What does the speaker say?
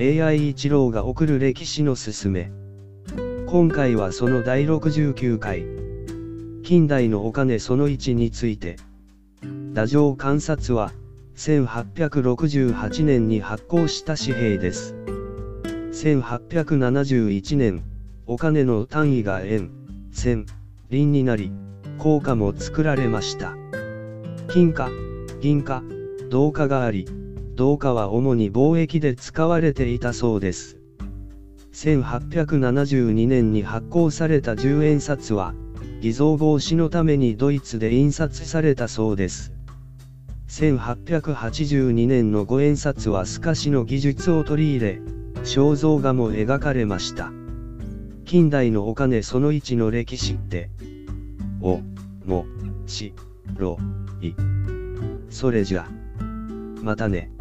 AI 一郎が送る歴史のすすめ。今回はその第69回。近代のお金その1について。太政観察は、1868年に発行した紙幣です。1871年、お金の単位が円、銭、輪になり、硬貨も作られました。金貨、銀貨、銅貨があり、銅貨は主に貿易で使われていたそうです。1872年に発行された10円札は、偽造防止のためにドイツで印刷されたそうです。1882年の5円札は透かしの技術を取り入れ、肖像画も描かれました。近代のお金その1の歴史って、お、も、し、ろ、い。それじゃ。またね。